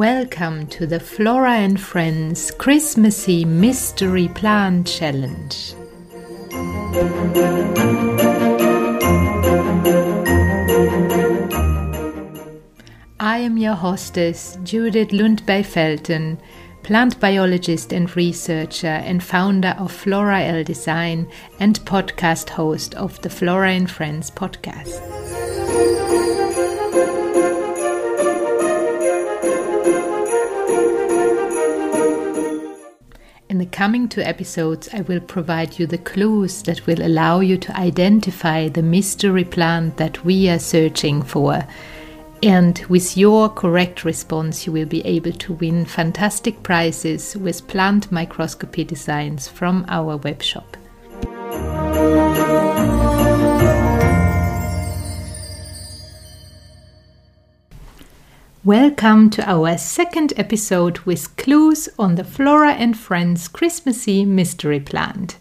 Welcome to the Flora and Friends Christmassy Mystery Plant Challenge. I am your hostess, Judith Lundberg-Felten, plant biologist and researcher, and founder of Flora L Design and podcast host of the Flora and Friends podcast. The coming two episodes, I will provide you the clues that will allow you to identify the mystery plant that we are searching for. And with your correct response, you will be able to win fantastic prizes with plant microscopy designs from our webshop. Welcome to our second episode with clues on the Flora and Friends Christmassy mystery plant.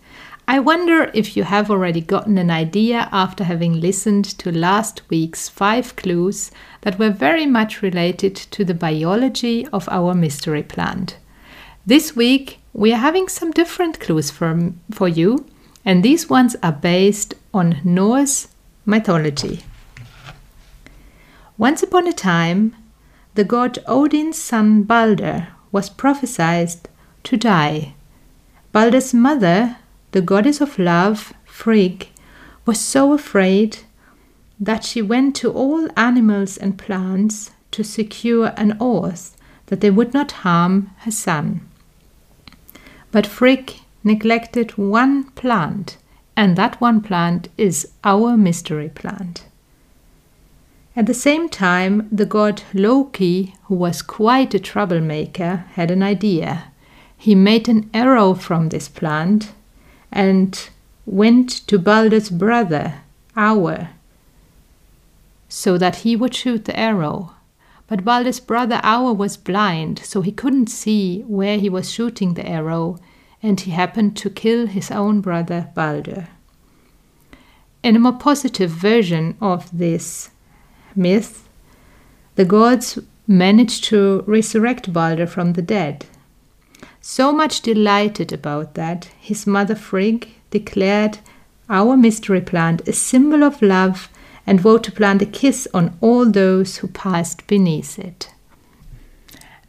I wonder if you have already gotten an idea after having listened to last week's five clues that were very much related to the biology of our mystery plant. This week we are having some different clues for, for you, and these ones are based on Norse mythology. Once upon a time, the god Odin's son Balder was prophesied to die. Balder's mother, the goddess of love, Frigg, was so afraid that she went to all animals and plants to secure an oath that they would not harm her son. But Frigg neglected one plant, and that one plant is our mystery plant. At the same time, the god Loki, who was quite a troublemaker, had an idea. He made an arrow from this plant and went to Balder's brother, Aur, so that he would shoot the arrow. But Balder's brother Aur was blind, so he couldn't see where he was shooting the arrow, and he happened to kill his own brother Balder. In a more positive version of this myth, the gods managed to resurrect Balder from the dead. So much delighted about that, his mother Frigg declared our mystery plant a symbol of love and vowed to plant a kiss on all those who passed beneath it.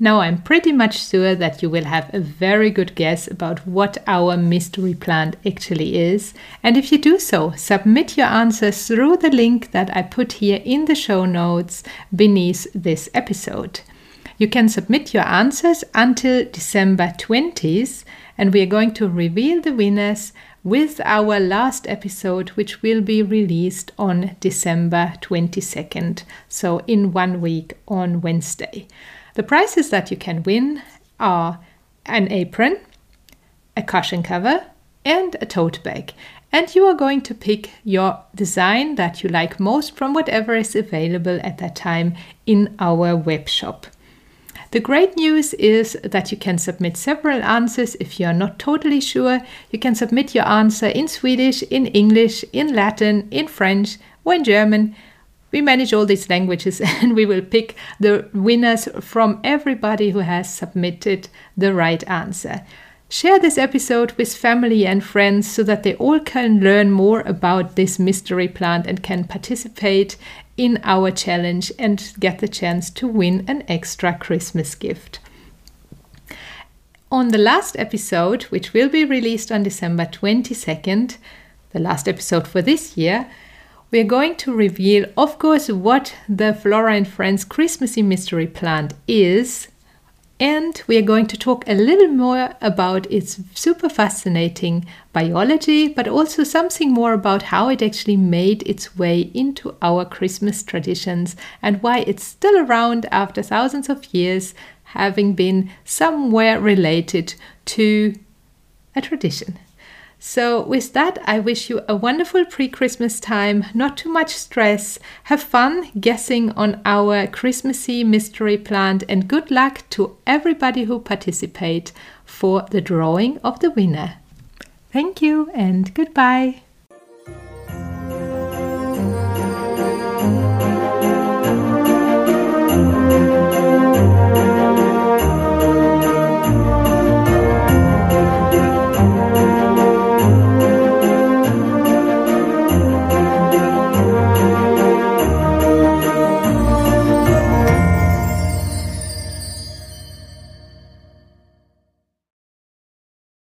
Now, I'm pretty much sure that you will have a very good guess about what our mystery plant actually is. And if you do so, submit your answers through the link that I put here in the show notes beneath this episode. You can submit your answers until December 20th, and we are going to reveal the winners with our last episode, which will be released on December 22nd, so in one week on Wednesday. The prizes that you can win are an apron, a cushion cover, and a tote bag. And you are going to pick your design that you like most from whatever is available at that time in our web shop. The great news is that you can submit several answers if you are not totally sure. You can submit your answer in Swedish, in English, in Latin, in French, or in German we manage all these languages and we will pick the winners from everybody who has submitted the right answer. Share this episode with family and friends so that they all can learn more about this mystery plant and can participate in our challenge and get the chance to win an extra Christmas gift. On the last episode, which will be released on December 22nd, the last episode for this year, we're going to reveal, of course, what the Flora and Friends Christmassy Mystery Plant is, and we are going to talk a little more about its super fascinating biology, but also something more about how it actually made its way into our Christmas traditions and why it's still around after thousands of years, having been somewhere related to a tradition. So, with that, I wish you a wonderful pre Christmas time, not too much stress. Have fun guessing on our Christmassy mystery plant, and good luck to everybody who participate for the drawing of the winner. Thank you and goodbye.